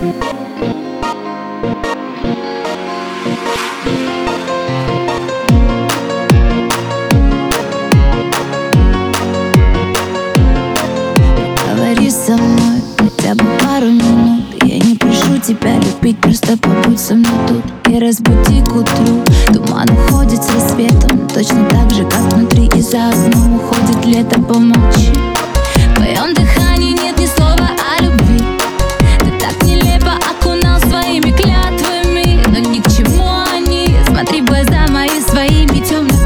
Говори со мной хотя бы пару минут. Я не прошу тебя любить, просто побудь со мной тут И разбуди к утру. Туман уходит с рассветом Точно так же, как внутри и за окном Уходит лето, помолчи Смотри в глаза мои своими темно-карими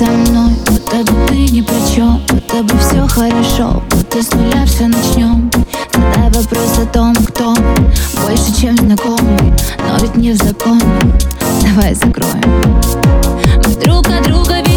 со мной Будто бы ты ни при чем Будто бы все хорошо Будто с нуля все начнем Задай вопрос о том, кто Больше, чем знакомый Но ведь не в закон. Давай закроем Мы друг от друга